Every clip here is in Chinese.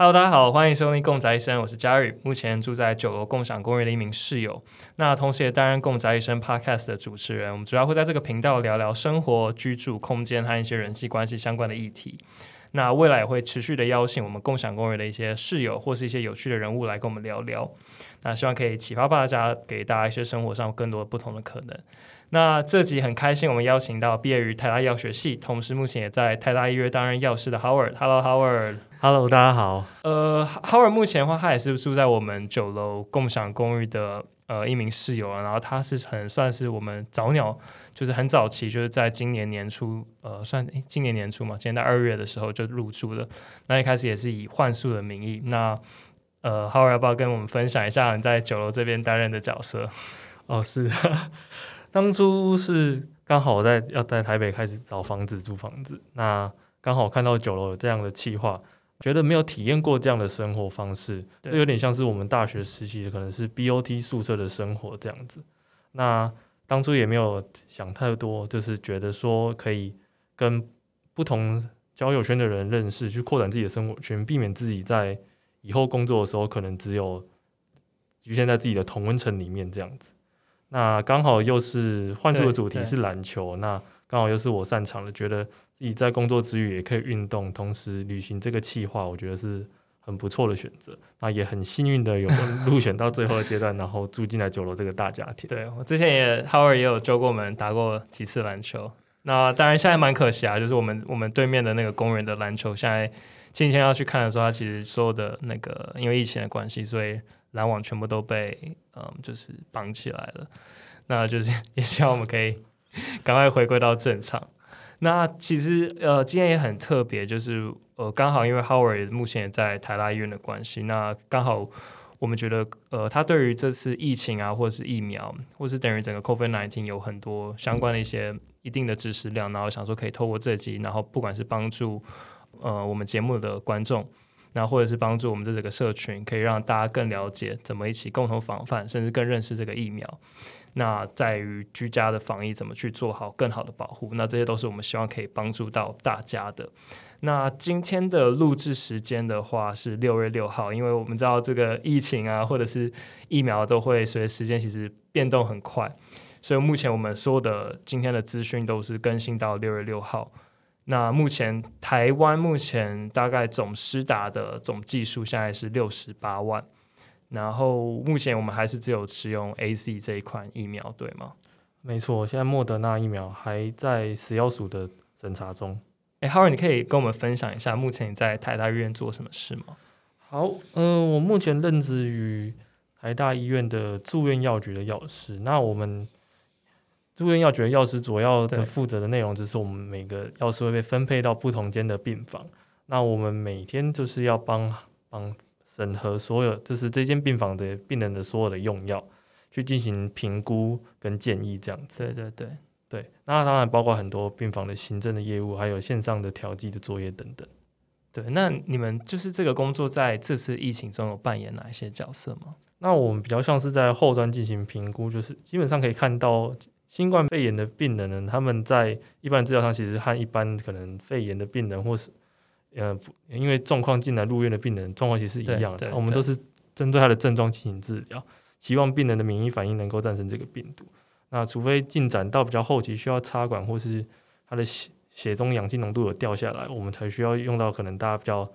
Hello，大家好，欢迎收听共宅一生，我是嘉宇，目前住在九楼共享公寓的一名室友，那同时也担任共宅一生 Podcast 的主持人。我们主要会在这个频道聊聊生活、居住空间和一些人际关系相关的议题。那未来也会持续的邀请我们共享公寓的一些室友或是一些有趣的人物来跟我们聊聊。那希望可以启发大家，给大家一些生活上更多不同的可能。那这集很开心，我们邀请到毕业于台大药学系，同时目前也在台大医院担任药师的 Howard。Hello，Howard。Hello，大家好。呃，Howard 目前的话，他也是住在我们九楼共享公寓的呃一名室友啊。然后他是很算是我们早鸟，就是很早期，就是在今年年初，呃，算今年年初嘛，今年在二月的时候就入住了。那一开始也是以幻术的名义。那呃，Howard 要不要跟我们分享一下你在九楼这边担任的角色？哦，是，当初是刚好在要在台北开始找房子租房子，那刚好看到九楼有这样的企划。觉得没有体验过这样的生活方式，就有点像是我们大学时期的可能是 BOT 宿舍的生活这样子。那当初也没有想太多，就是觉得说可以跟不同交友圈的人认识，去扩展自己的生活圈，避免自己在以后工作的时候可能只有局限在自己的同温层里面这样子。那刚好又是换出的主题是篮球，那刚好又是我擅长的，觉得。自己在工作之余也可以运动，同时旅行这个计划，我觉得是很不错的选择。那也很幸运的有 入选到最后的阶段，然后住进来九楼这个大家庭。对我之前也 Howard 也有教过我们打过几次篮球。那当然现在蛮可惜啊，就是我们我们对面的那个公园的篮球，现在今天要去看的时候，他其实所有的那个因为疫情的关系，所以篮网全部都被嗯就是绑起来了。那就是 也希望我们可以 赶快回归到正常。那其实呃，今天也很特别，就是呃，刚好因为 Howard 目前也在台大医院的关系，那刚好我们觉得呃，他对于这次疫情啊，或者是疫苗，或是等于整个 COVID nineteen 有很多相关的一些一定的知识量，然后想说可以透过这集，然后不管是帮助呃我们节目的观众，那或者是帮助我们的这个社群，可以让大家更了解怎么一起共同防范，甚至更认识这个疫苗。那在于居家的防疫怎么去做好更好的保护，那这些都是我们希望可以帮助到大家的。那今天的录制时间的话是六月六号，因为我们知道这个疫情啊，或者是疫苗都会随时间其实变动很快，所以目前我们所有的今天的资讯都是更新到六月六号。那目前台湾目前大概总施打的总计数现在是六十八万。然后目前我们还是只有使用 A C 这一款疫苗，对吗？没错，现在莫德纳疫苗还在食药署的审查中。哎，Howard，你可以跟我们分享一下目前你在台大医院做什么事吗？好，嗯，我目前任职于台大医院的住院药局的药师。那我们住院药局的药师主要的负责的内容就是我们每个药师会被分配到不同间的病房。那我们每天就是要帮帮。审核所有就是这间病房的病人的所有的用药，去进行评估跟建议这样子。对对对对，那当然包括很多病房的行政的业务，还有线上的调剂的作业等等。对，那你们就是这个工作在这次疫情中有扮演哪一些角色吗？那我们比较像是在后端进行评估，就是基本上可以看到新冠肺炎的病人呢，他们在一般治疗上其实和一般可能肺炎的病人或是。呃，因为状况进来入院的病人状况其实是一样的，我们都是针对他的症状进行治疗，希望病人的免疫反应能够战胜这个病毒。那除非进展到比较后期，需要插管或是他的血血中氧气浓度有掉下来，我们才需要用到可能大家比较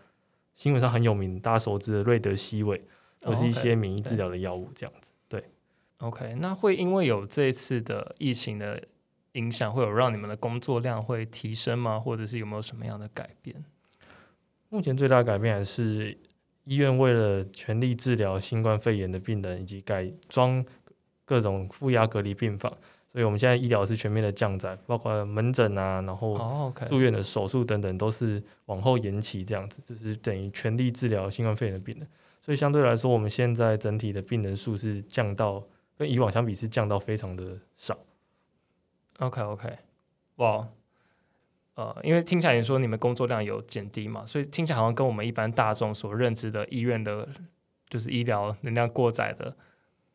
新闻上很有名、大家熟知的瑞德西韦，或是一些免疫治疗的药物这样子。对，OK，那会因为有这一次的疫情的影响，会有让你们的工作量会提升吗？或者是有没有什么样的改变？目前最大的改变还是医院为了全力治疗新冠肺炎的病人，以及改装各种负压隔离病房，所以我们现在医疗是全面的降载，包括门诊啊，然后住院的手术等等都是往后延期，这样子就是等于全力治疗新冠肺炎的病人。所以相对来说，我们现在整体的病人数是降到跟以往相比是降到非常的少。OK OK，哇。呃，因为听起来你说你们工作量有减低嘛，所以听起来好像跟我们一般大众所认知的医院的，就是医疗能量过载的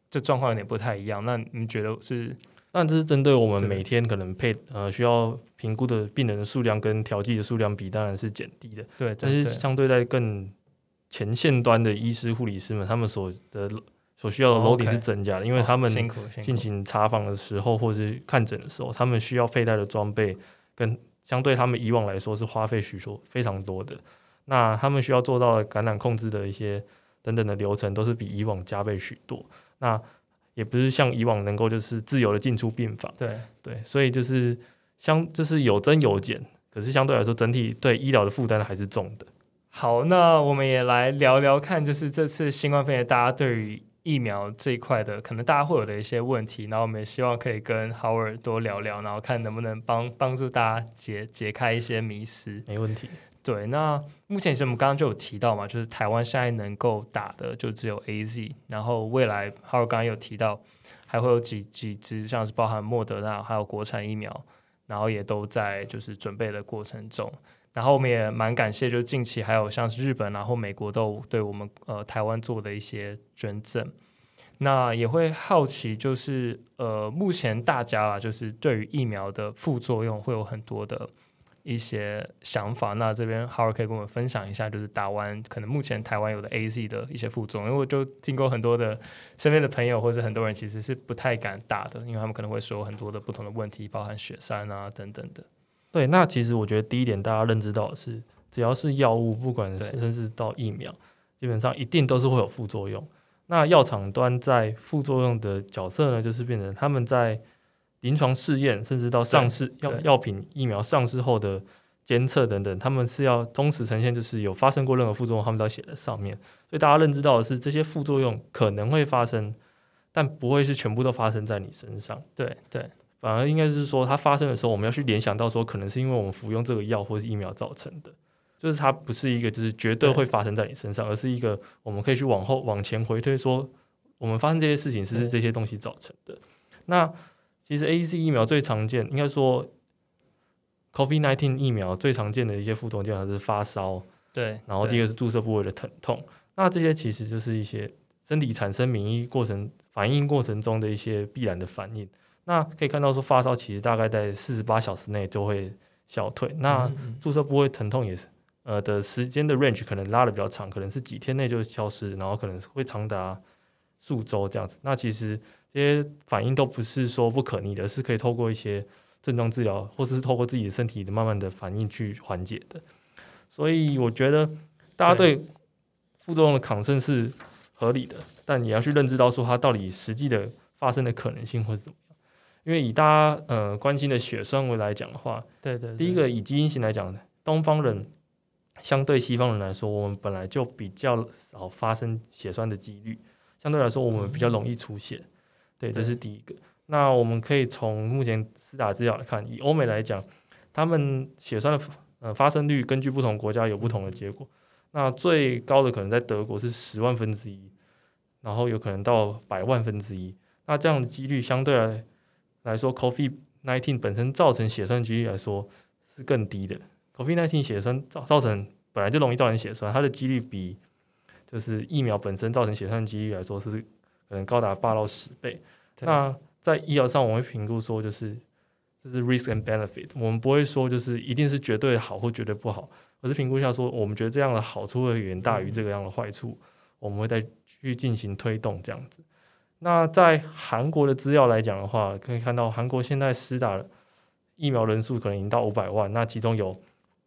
这状况有点不太一样。那你觉得是？那这是针对我们每天可能配呃需要评估的病人的数量跟调剂的数量比，当然是减低的。对，但是相对在更前线端的医师、护理师们，他们所的所需要的 loading 是增加的，因为他们进行查房的时候，或是看诊的时候，他们需要佩戴的装备，跟相对他们以往来说是花费许多非常多的。那他们需要做到的感染控制的一些等等的流程，都是比以往加倍许多。那也不是像以往能够就是自由的进出病房，对对，所以就是相就是有增有减，可是相对来说整体对医疗的负担还是重的。好，那我们也来聊聊看，就是这次新冠肺炎，大家对于疫苗这一块的，可能大家会有的一些问题，然后我们也希望可以跟 Howard 多聊聊，然后看能不能帮帮助大家解解开一些迷思。没问题。对，那目前其实我们刚刚就有提到嘛，就是台湾现在能够打的就只有 A Z，然后未来 Howard 刚刚有提到，还会有几几支像是包含莫德纳还有国产疫苗，然后也都在就是准备的过程中。然后我们也蛮感谢，就近期还有像是日本然后美国都对我们呃台湾做的一些捐赠。那也会好奇，就是呃目前大家啊，就是对于疫苗的副作用会有很多的一些想法。那这边 Howard 可以跟我们分享一下，就是打完可能目前台湾有的 A Z 的一些副作用，因为我就听过很多的身边的朋友或者很多人其实是不太敢打的，因为他们可能会说很多的不同的问题，包含血栓啊等等的。对，那其实我觉得第一点大家认知到的是，只要是药物，不管是甚至到疫苗，基本上一定都是会有副作用。那药厂端在副作用的角色呢，就是变成他们在临床试验，甚至到上市药药品疫苗上市后的监测等等，他们是要忠实呈现，就是有发生过任何副作用，他们都要写在上面。所以大家认知到的是，这些副作用可能会发生，但不会是全部都发生在你身上。对对反而应该是说，它发生的时候，我们要去联想到说，可能是因为我们服用这个药或是疫苗造成的，就是它不是一个就是绝对对。会发生在你身上，而是一个我们可以去往后往前回推说，我们发生这些事情是这些东西造成的。那其实 A C 疫苗最常见，应该说 COVID nineteen 疫苗最常见的一些副作用基本上是发烧，对，然后第对二个是注射部位的疼痛，那这些其实就是一些身体产生免疫过程反应过程中的一些必然的反应。那可以看到说发烧其实大概在四十八小时内就会消退，那注射部位疼痛也是呃的时间的 range 可能拉的比较长，可能是几天内就消失，然后可能会长达数周这样子。那其实这些反应都不是说不可逆的，是可以透过一些症状治疗，或者是透过自己的身体的慢慢的反应去缓解的。所以我觉得大家对副作用的抗胜是合理的，但也要去认知到说它到底实际的发生的可能性会是怎么样。因为以大家呃关心的血栓为来讲的话，对对，第一个以基因型来讲，东方人相对西方人来说，我们本来就比较少发生血栓的几率，相对来说我们比较容易出血。对，这是第一个。那我们可以从目前施打资料来看，以欧美来讲，他们血栓的呃发生率根据不同国家有不同的结果。那最高的可能在德国是十万分之一，然后有可能到百万分之一。那这样的几率相对来来说，coffee nineteen 本身造成血栓几率来说是更低的。coffee nineteen 血栓造造成本来就容易造成血栓，它的几率比就是疫苗本身造成血栓几率来说是可能高达八到十倍。那在医疗上，我们会评估说，就是就是 risk and benefit，我们不会说就是一定是绝对好或绝对不好，而是评估一下说，我们觉得这样的好处会远大于这个样的坏处，我们会再去进行推动这样子。那在韩国的资料来讲的话，可以看到韩国现在施打疫苗人数可能已经到五百万，那其中有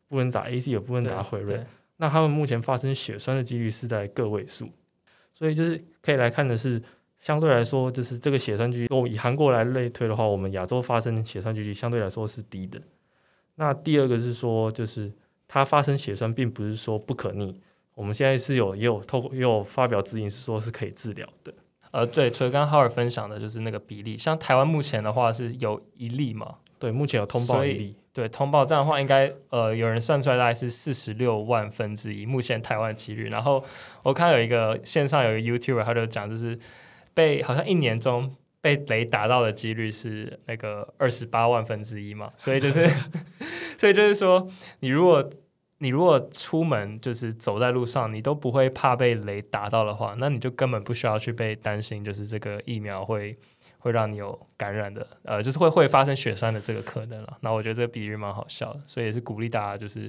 部分打 A Z，有部分打辉瑞，那他们目前发生血栓的几率是在个位数，所以就是可以来看的是，相对来说，就是这个血栓几率，如果以韩国来类推的话，我们亚洲发生血栓几率相对来说是低的。那第二个是说，就是它发生血栓并不是说不可逆，我们现在是有也有透过也有发表指引是说是可以治疗的。呃，对，除了刚刚浩尔分享的就是那个比例，像台湾目前的话是有一例嘛，对，目前有通报一例，对，通报这样的话，应该呃有人算出来大概是四十六万分之一，目前台湾的几率。然后我看有一个线上有一个 YouTuber，他就讲就是被好像一年中被雷打到的几率是那个二十八万分之一嘛，所以就是 所以就是说，你如果你如果出门就是走在路上，你都不会怕被雷打到的话，那你就根本不需要去被担心，就是这个疫苗会会让你有感染的，呃，就是会会发生血栓的这个可能了。那我觉得这个比喻蛮好笑的，所以也是鼓励大家就是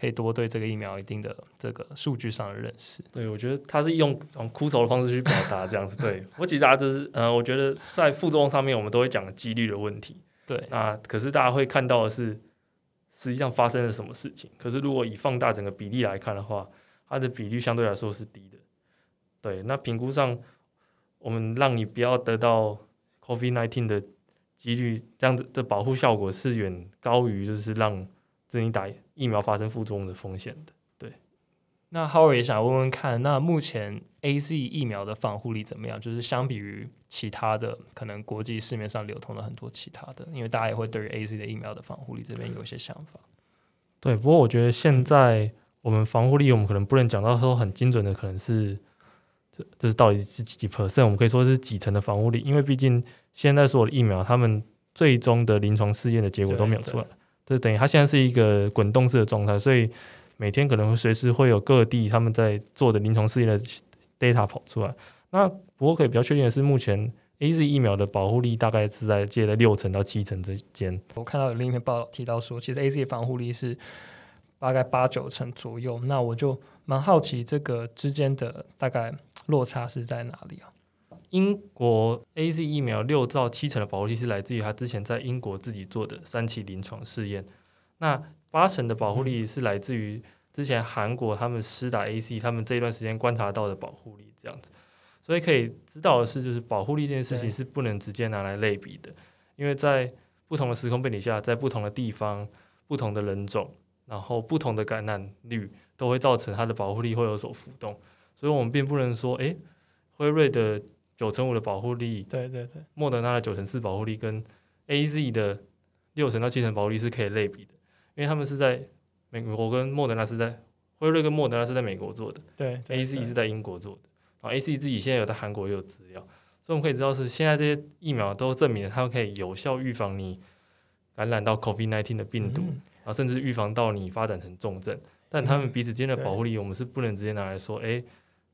可以多对这个疫苗一定的这个数据上的认识。对，我觉得他是用用枯手的方式去表达这样子。对我其实大家就是，呃，我觉得在副作用上面，我们都会讲几率的问题。对，那可是大家会看到的是，实际上发生了什么事情。可是如果以放大整个比例来看的话，它的比率相对来说是低的。对，那评估上，我们让你不要得到 COVID-19 的几率，这样子的保护效果是远高于就是让这你打疫苗发生副作用的风险的。对，那 Howard 也想问问看，那目前 A Z 疫苗的防护力怎么样？就是相比于其他的，可能国际市面上流通了很多其他的，因为大家也会对于 A Z 的疫苗的防护力这边有一些想法。对，不过我觉得现在我们防护力，我们可能不能讲到说很精准的，可能是这这是到底是几 percent？我们可以说是几成的防护力，因为毕竟现在所有的疫苗，他们最终的临床试验的结果都没有出来，就等于它现在是一个滚动式的状态，所以每天可能会随时会有各地他们在做的临床试验的 data 跑出来。那不过可以比较确定的是，目前 A Z 疫苗的保护力大概是在介在六成到七成之间。我看到有另一篇报道提到说，其实 A Z 防护力是大概八九成左右。那我就蛮好奇，这个之间的大概落差是在哪里啊？英国 A Z 疫苗六到七成的保护力是来自于它之前在英国自己做的三期临床试验。那八成的保护力是来自于之前韩国他们施打 AC，他们这一段时间观察到的保护力这样子。所以可以知道的是，就是保护力这件事情是不能直接拿来类比的，因为在不同的时空背景下，在不同的地方、不同的人种，然后不同的感染率，都会造成它的保护力会有所浮动。所以我们并不能说，诶，辉瑞的九成五的保护力，对对对，莫德纳的九成四保护力跟 A Z 的六成到七成保护力是可以类比的，因为他们是在美国跟莫德纳是在辉瑞跟莫德纳是在美国做的，对，A C 是在英国做的。然后，A C 自己现在有在韩国也有资料，所以我们可以知道是现在这些疫苗都证明了它们可以有效预防你感染到 COVID nineteen 的病毒，然后甚至预防到你发展成重症。但他们彼此间的保护力，我们是不能直接拿来说，哎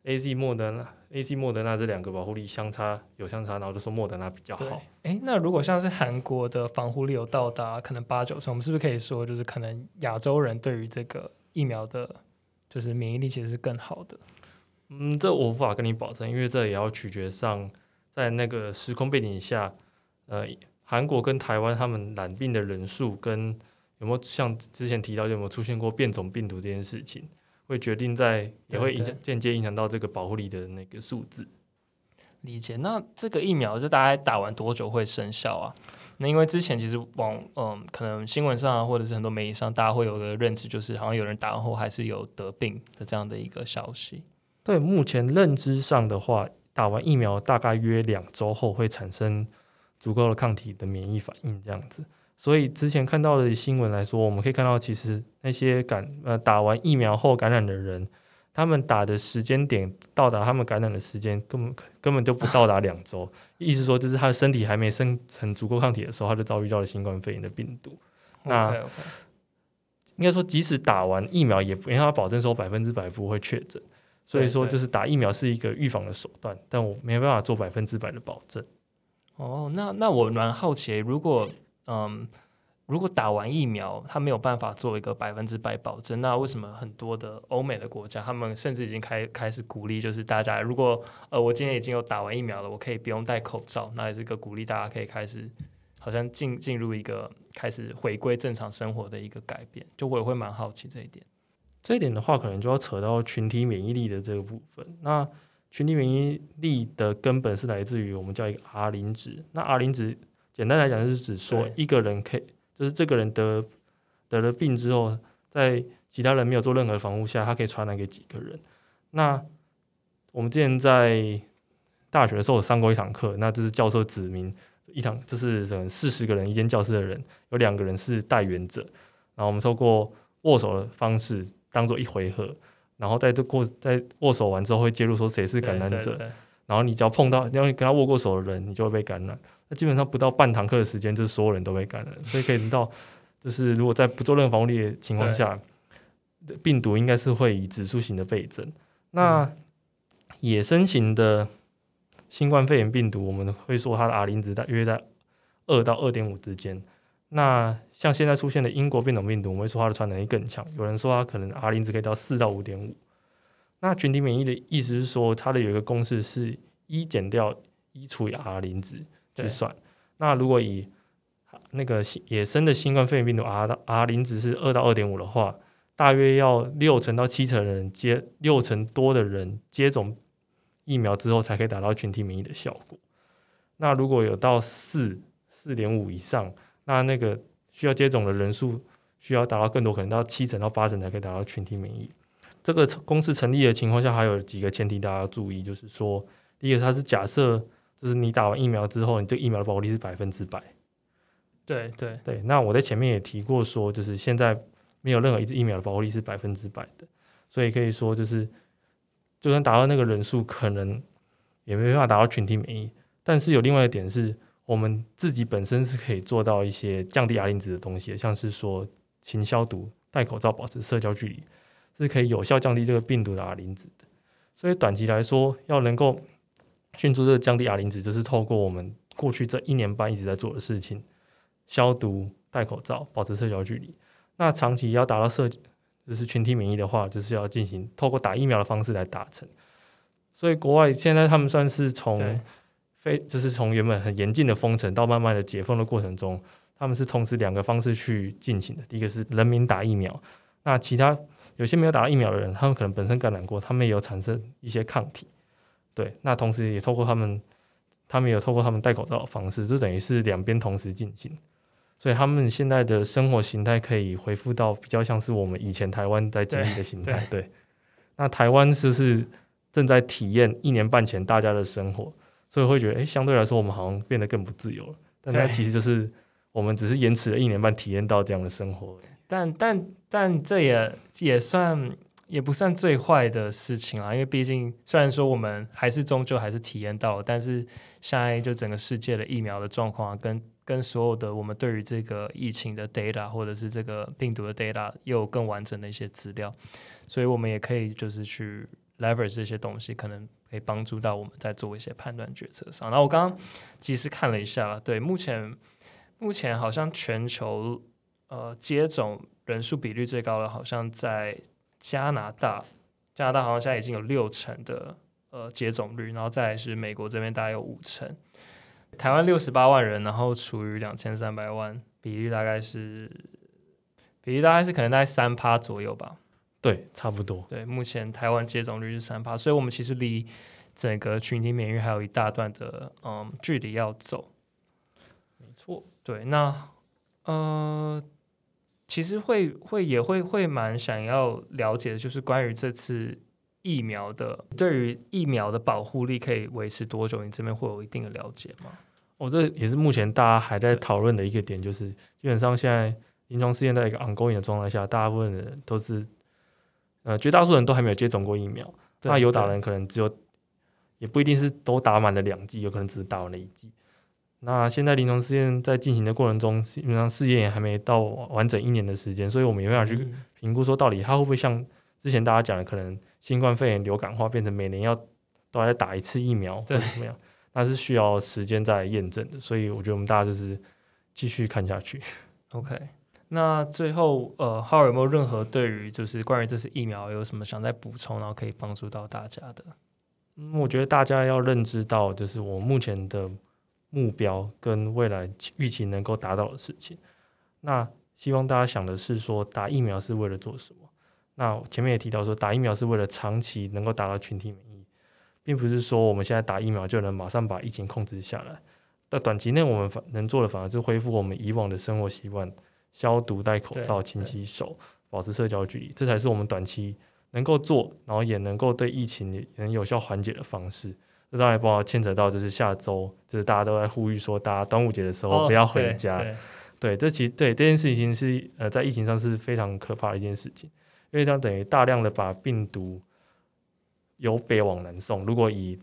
，A Z 莫德纳 A Z 莫德纳这两个保护力相差有相差，然后就说莫德纳比较好。哎，那如果像是韩国的防护力有到达可能八九成，我们是不是可以说，就是可能亚洲人对于这个疫苗的，就是免疫力其实是更好的？嗯，这我无法跟你保证，因为这也要取决上在那个时空背景下，呃，韩国跟台湾他们染病的人数跟有没有像之前提到有没有出现过变种病毒这件事情，会决定在也会影响间接影响到这个保护力的那个数字。理解。那这个疫苗就大概打完多久会生效啊？那因为之前其实往嗯，可能新闻上或者是很多媒体上，大家会有个认知，就是好像有人打完后还是有得病的这样的一个消息。对，目前认知上的话，打完疫苗大概约两周后会产生足够的抗体的免疫反应，这样子。所以之前看到的新闻来说，我们可以看到，其实那些感呃打完疫苗后感染的人，他们打的时间点到达他们感染的时间，根本根本就不到达两周。意思说，就是他的身体还没生成足够抗体的时候，他就遭遇到了新冠肺炎的病毒。那应该说，即使打完疫苗，也不让他保证说百分之百不会确诊。所以说，就是打疫苗是一个预防的手段，但我没办法做百分之百的保证。哦，那那我蛮好奇，如果嗯，如果打完疫苗，他没有办法做一个百分之百保证，那为什么很多的欧美的国家，他们甚至已经开开始鼓励，就是大家如果呃，我今天已经有打完疫苗了，我可以不用戴口罩，那也是个鼓励，大家可以开始好像进进入一个开始回归正常生活的一个改变。就我也会蛮好奇这一点。这一点的话，可能就要扯到群体免疫力的这个部分。那群体免疫力的根本是来自于我们叫一个 R 零值。那 R 零值简单来讲就是指说一个人可以，就是这个人得得了病之后，在其他人没有做任何防护下，他可以传染给几个人。那我们之前在大学的时候上过一堂课，那就是教授指明一堂就是整四十个人一间教室的人，有两个人是带源者，然后我们透过握手的方式。当做一回合，然后在这过在握手完之后会揭露说谁是感染者，然后你只要碰到，因为跟他握过手的人，你就会被感染。那基本上不到半堂课的时间，就是所有人都被感染。所以可以知道，就是如果在不做任何防护力的情况下，病毒应该是会以指数型的倍增。那野生型的新冠肺炎病毒，我们会说它的 R 零值大约在二到二点五之间。那像现在出现的英国变种病毒，我们会说它的传染力更强，有人说它可能 R 零值可以到四到五点五。那群体免疫的意思是说，它的有一个公式是一减掉一除以 R 零值去算。那如果以那个野生的新冠肺炎病毒 R R 零值是二到二点五的话，大约要六成到七成的人接六成多的人接种疫苗之后，才可以达到群体免疫的效果。那如果有到四四点五以上，那那个需要接种的人数需要达到更多，可能到七成到八成才可以达到群体免疫。这个公司成立的情况下，还有几个前提大家要注意，就是说，第一个它是假设，就是你打完疫苗之后，你这个疫苗的保护力是百分之百。对对对。那我在前面也提过，说就是现在没有任何一支疫苗的保护力是百分之百的，所以可以说就是，就算达到那个人数，可能也没办法达到群体免疫。但是有另外一点是。我们自己本身是可以做到一些降低牙磷脂的东西，像是说勤消毒、戴口罩、保持社交距离，是可以有效降低这个病毒的牙磷脂的。所以短期来说，要能够迅速的降低哑铃值，就是透过我们过去这一年半一直在做的事情：消毒、戴口罩、保持社交距离。那长期要达到社就是群体免疫的话，就是要进行透过打疫苗的方式来达成。所以国外现在他们算是从非就是从原本很严禁的封城到慢慢的解封的过程中，他们是同时两个方式去进行的。第一个是人民打疫苗，那其他有些没有打疫苗的人，他们可能本身感染过，他们也有产生一些抗体。对，那同时也透过他们，他们也透过他们戴口罩的方式，就等于是两边同时进行。所以他们现在的生活形态可以恢复到比较像是我们以前台湾在经历的形态。对，那台湾是是正在体验一年半前大家的生活。所以会觉得，哎，相对来说，我们好像变得更不自由了。但它其实就是我们只是延迟了一年半，体验到这样的生活。但但但这也也算也不算最坏的事情啊，因为毕竟虽然说我们还是终究还是体验到了，但是现在就整个世界的疫苗的状况，跟跟所有的我们对于这个疫情的 data 或者是这个病毒的 data 又有更完整的一些资料，所以我们也可以就是去 leverage 这些东西，可能。可以帮助到我们在做一些判断决策上。然后我刚刚其实看了一下，对，目前目前好像全球呃接种人数比率最高的，好像在加拿大，加拿大好像现在已经有六成的呃接种率，然后再是美国这边大概有五成，台湾六十八万人，然后除以两千三百万，比例大概是比例大概是可能在三趴左右吧。对，差不多。对，目前台湾接种率是三趴，所以我们其实离整个群体免疫还有一大段的嗯距离要走。没错，对，那呃，其实会会也会会蛮想要了解的，就是关于这次疫苗的，对于疫苗的保护力可以维持多久？你这边会有一定的了解吗？哦，这也是目前大家还在讨论的一个点，就是基本上现在临床试验在一个 ongoing 的状态下，大部分的人都是。呃，绝大多数人都还没有接种过疫苗，那有打人可能只有，也不一定是都打满了两剂，有可能只是打完了一剂。那现在临床试验在进行的过程中，基本上试验也还没到完整一年的时间，所以我们也没法去评估说到底它会不会像之前大家讲的，可能新冠肺炎流感化变成每年要都要打一次疫苗或者怎么样，那是需要时间再验证的。所以我觉得我们大家就是继续看下去。OK。那最后，呃，浩有没有任何对于就是关于这次疫苗有什么想再补充，然后可以帮助到大家的？嗯，我觉得大家要认知到，就是我目前的目标跟未来预期能够达到的事情。那希望大家想的是说，打疫苗是为了做什么？那前面也提到说，打疫苗是为了长期能够达到群体免疫，并不是说我们现在打疫苗就能马上把疫情控制下来。那短期内我们反能做的，反而是恢复我们以往的生活习惯。消毒、戴口罩、勤洗手、保持社交距离，这才是我们短期能够做，然后也能够对疫情能有效缓解的方式。这当然不好牵扯到，就是下周，就是大家都在呼吁说，大家端午节的时候不要回家。对，这其对这件事情是呃，在疫情上是非常可怕的一件事情，因为它等于大量的把病毒由北往南送。如果以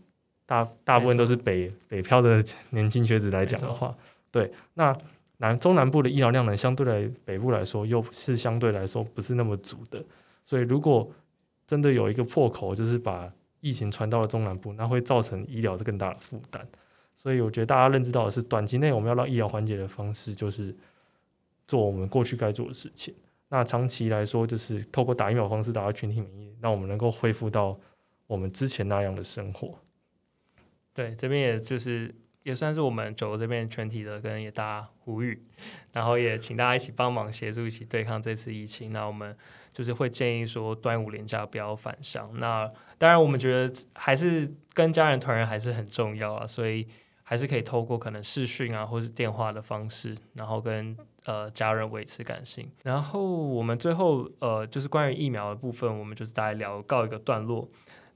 大大部分都是北北漂的 年轻学子来讲的话，对，那。南中南部的医疗量能相对来北部来说，又是相对来说不是那么足的，所以如果真的有一个破口，就是把疫情传到了中南部，那会造成医疗的更大的负担。所以我觉得大家认知到的是，短期内我们要让医疗缓解的方式，就是做我们过去该做的事情。那长期来说，就是透过打疫苗方式达到群体免疫，让我们能够恢复到我们之前那样的生活。对，这边也就是也算是我们九这边全体的跟也大家呼吁，然后也请大家一起帮忙协助，一起对抗这次疫情。那我们就是会建议说，端午连假不要返乡。那当然，我们觉得还是跟家人团圆还是很重要啊，所以还是可以透过可能视讯啊，或是电话的方式，然后跟呃家人维持感情。然后我们最后呃就是关于疫苗的部分，我们就是大概聊告一个段落。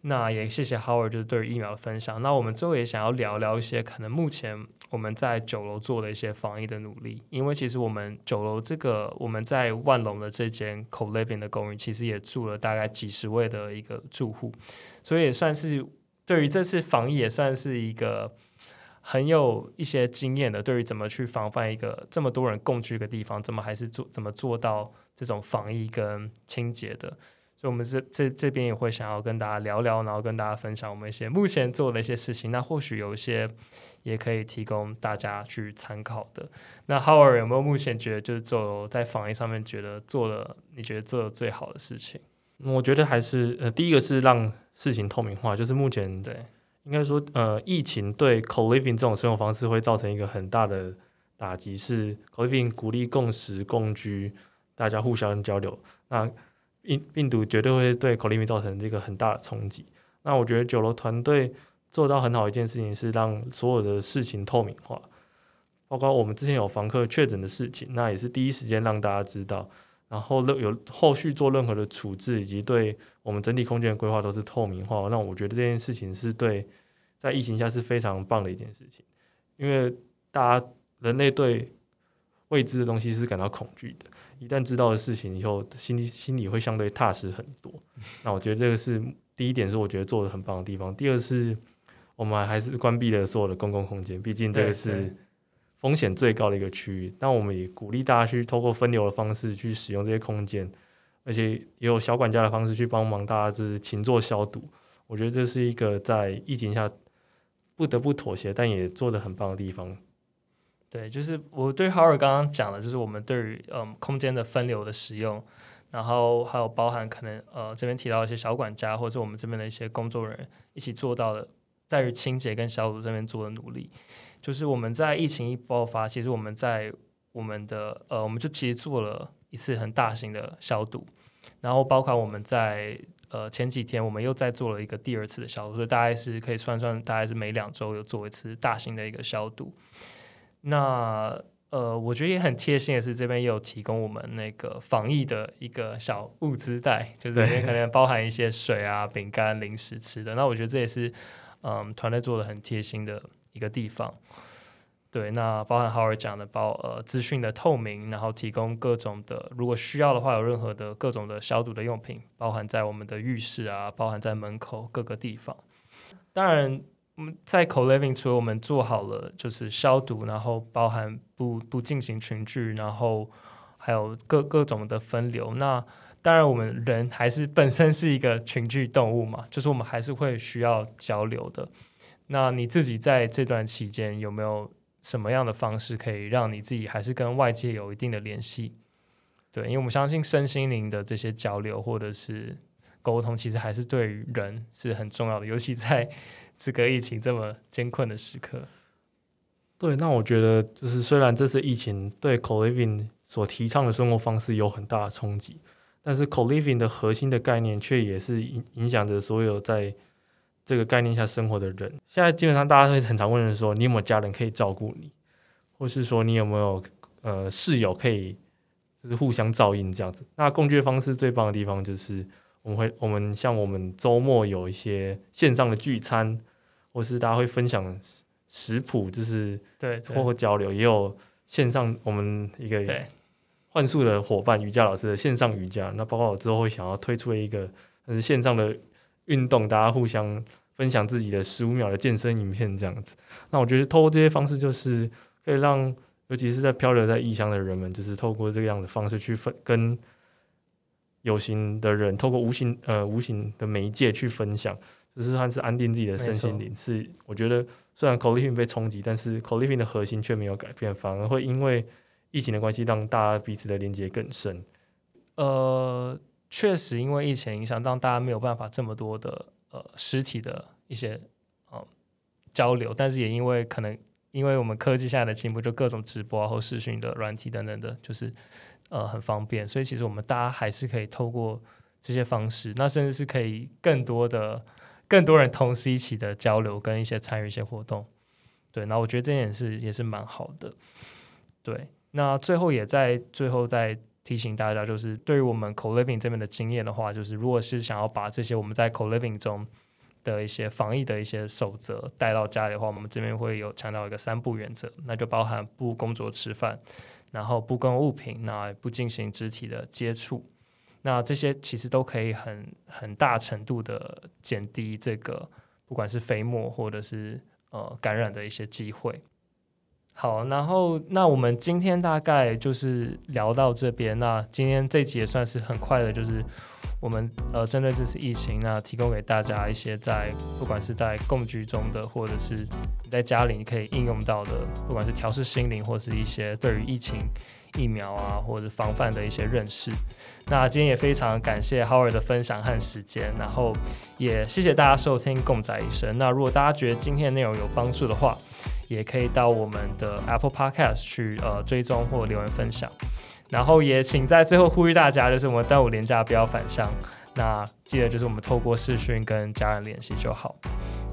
那也谢谢 Howard 就是对于疫苗的分享。那我们最后也想要聊聊一些可能目前我们在九楼做的一些防疫的努力，因为其实我们九楼这个我们在万隆的这间 Co Living 的公寓，其实也住了大概几十位的一个住户，所以也算是对于这次防疫也算是一个很有一些经验的，对于怎么去防范一个这么多人共居的地方，怎么还是做怎么做到这种防疫跟清洁的。所以，我们这这这边也会想要跟大家聊聊，然后跟大家分享我们一些目前做的一些事情。那或许有一些也可以提供大家去参考的。那 Howard 有没有目前觉得就是做在防疫上面觉得做了你觉得做的最好的事情？我觉得还是呃，第一个是让事情透明化，就是目前对应该说呃，疫情对 co living 这种生活方式会造成一个很大的打击，是 co living 鼓励共识共居，大家互相交流。那病病毒绝对会对 c o l i v i 造成这个很大的冲击。那我觉得九楼团队做到很好一件事情是让所有的事情透明化，包括我们之前有房客确诊的事情，那也是第一时间让大家知道。然后有后续做任何的处置，以及对我们整体空间的规划都是透明化。那我觉得这件事情是对在疫情下是非常棒的一件事情，因为大家人类对未知的东西是感到恐惧的。一旦知道的事情以后，心里心里会相对踏实很多。那我觉得这个是第一点，是我觉得做的很棒的地方。第二是，我们还是关闭了所有的公共空间，毕竟这个是风险最高的一个区域。那我们也鼓励大家去透过分流的方式去使用这些空间，而且也有小管家的方式去帮忙大家就是勤做消毒。我觉得这是一个在疫情下不得不妥协，但也做的很棒的地方。对，就是我对 h o w a r 刚刚讲的，就是我们对于嗯空间的分流的使用，然后还有包含可能呃这边提到一些小管家，或者是我们这边的一些工作人员一起做到的，在于清洁跟消毒这边做的努力。就是我们在疫情一爆发，其实我们在我们的呃我们就其实做了一次很大型的消毒，然后包括我们在呃前几天我们又再做了一个第二次的消毒，所以大概是可以算算，大概是每两周有做一次大型的一个消毒。那呃，我觉得也很贴心的是，这边也有提供我们那个防疫的一个小物资袋，就是里面可能包含一些水啊、饼干、零食吃的。那我觉得这也是嗯团队做的很贴心的一个地方。对，那包含 Howard 讲的包呃资讯的透明，然后提供各种的，如果需要的话，有任何的各种的消毒的用品，包含在我们的浴室啊，包含在门口各个地方。当然。在 co living 除了我们做好了就是消毒，然后包含不不进行群聚，然后还有各各种的分流。那当然，我们人还是本身是一个群聚动物嘛，就是我们还是会需要交流的。那你自己在这段期间有没有什么样的方式可以让你自己还是跟外界有一定的联系？对，因为我们相信身心灵的这些交流或者是沟通，其实还是对于人是很重要的，尤其在。这个疫情这么艰困的时刻，对，那我觉得就是虽然这次疫情对 co living 所提倡的生活方式有很大的冲击，但是 co living 的核心的概念却也是影影响着所有在这个概念下生活的人。现在基本上大家会很常问的说，你有没有家人可以照顾你，或是说你有没有呃室友可以就是互相照应这样子？那共居方式最棒的地方就是。我们会，我们像我们周末有一些线上的聚餐，或是大家会分享食谱，就是对，或交流，也有线上我们一个幻术的伙伴瑜伽老师的线上瑜伽。那包括我之后会想要推出一个，是线上的运动，大家互相分享自己的十五秒的健身影片这样子。那我觉得透过这些方式，就是可以让，尤其是在漂流在异乡的人们，就是透过这个样的方式去分跟。有形的人透过无形呃无形的媒介去分享，就是算是安定自己的身心灵。是我觉得虽然 co living 被冲击，但是 co living 的核心却没有改变，反而会因为疫情的关系，让大家彼此的连接更深。呃，确实因为疫情影响，让大家没有办法这么多的呃实体的一些呃交流，但是也因为可能因为我们科技现在的进步，就各种直播啊或视讯的软体等等的，就是呃很方便，所以其实我们大家还是可以透过这些方式，那甚至是可以更多的更多人同时一起的交流跟一些参与一些活动。对，那我觉得这点是也是蛮好的。对，那最后也在最后再提醒大家，就是对于我们 co living 这边的经验的话，就是如果是想要把这些我们在 co living 中的一些防疫的一些守则带到家里的话，我们这边会有强调一个三不原则，那就包含不工作吃饭，然后不跟物品，那不进行肢体的接触，那这些其实都可以很很大程度的减低这个不管是飞沫或者是呃感染的一些机会。好，然后那我们今天大概就是聊到这边。那今天这集也算是很快的，就是我们呃针对这次疫情，那提供给大家一些在不管是在共居中的，或者是你在家里你可以应用到的，不管是调试心灵，或是一些对于疫情疫苗啊或者防范的一些认识。那今天也非常感谢哈尔的分享和时间，然后也谢谢大家收听共仔一生。那如果大家觉得今天的内容有帮助的话，也可以到我们的 Apple Podcast 去呃追踪或留言分享，然后也请在最后呼吁大家，就是我们端午连假不要返乡，那记得就是我们透过视讯跟家人联系就好。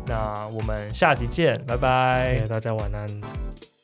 那我们下集见，拜拜，大家晚安。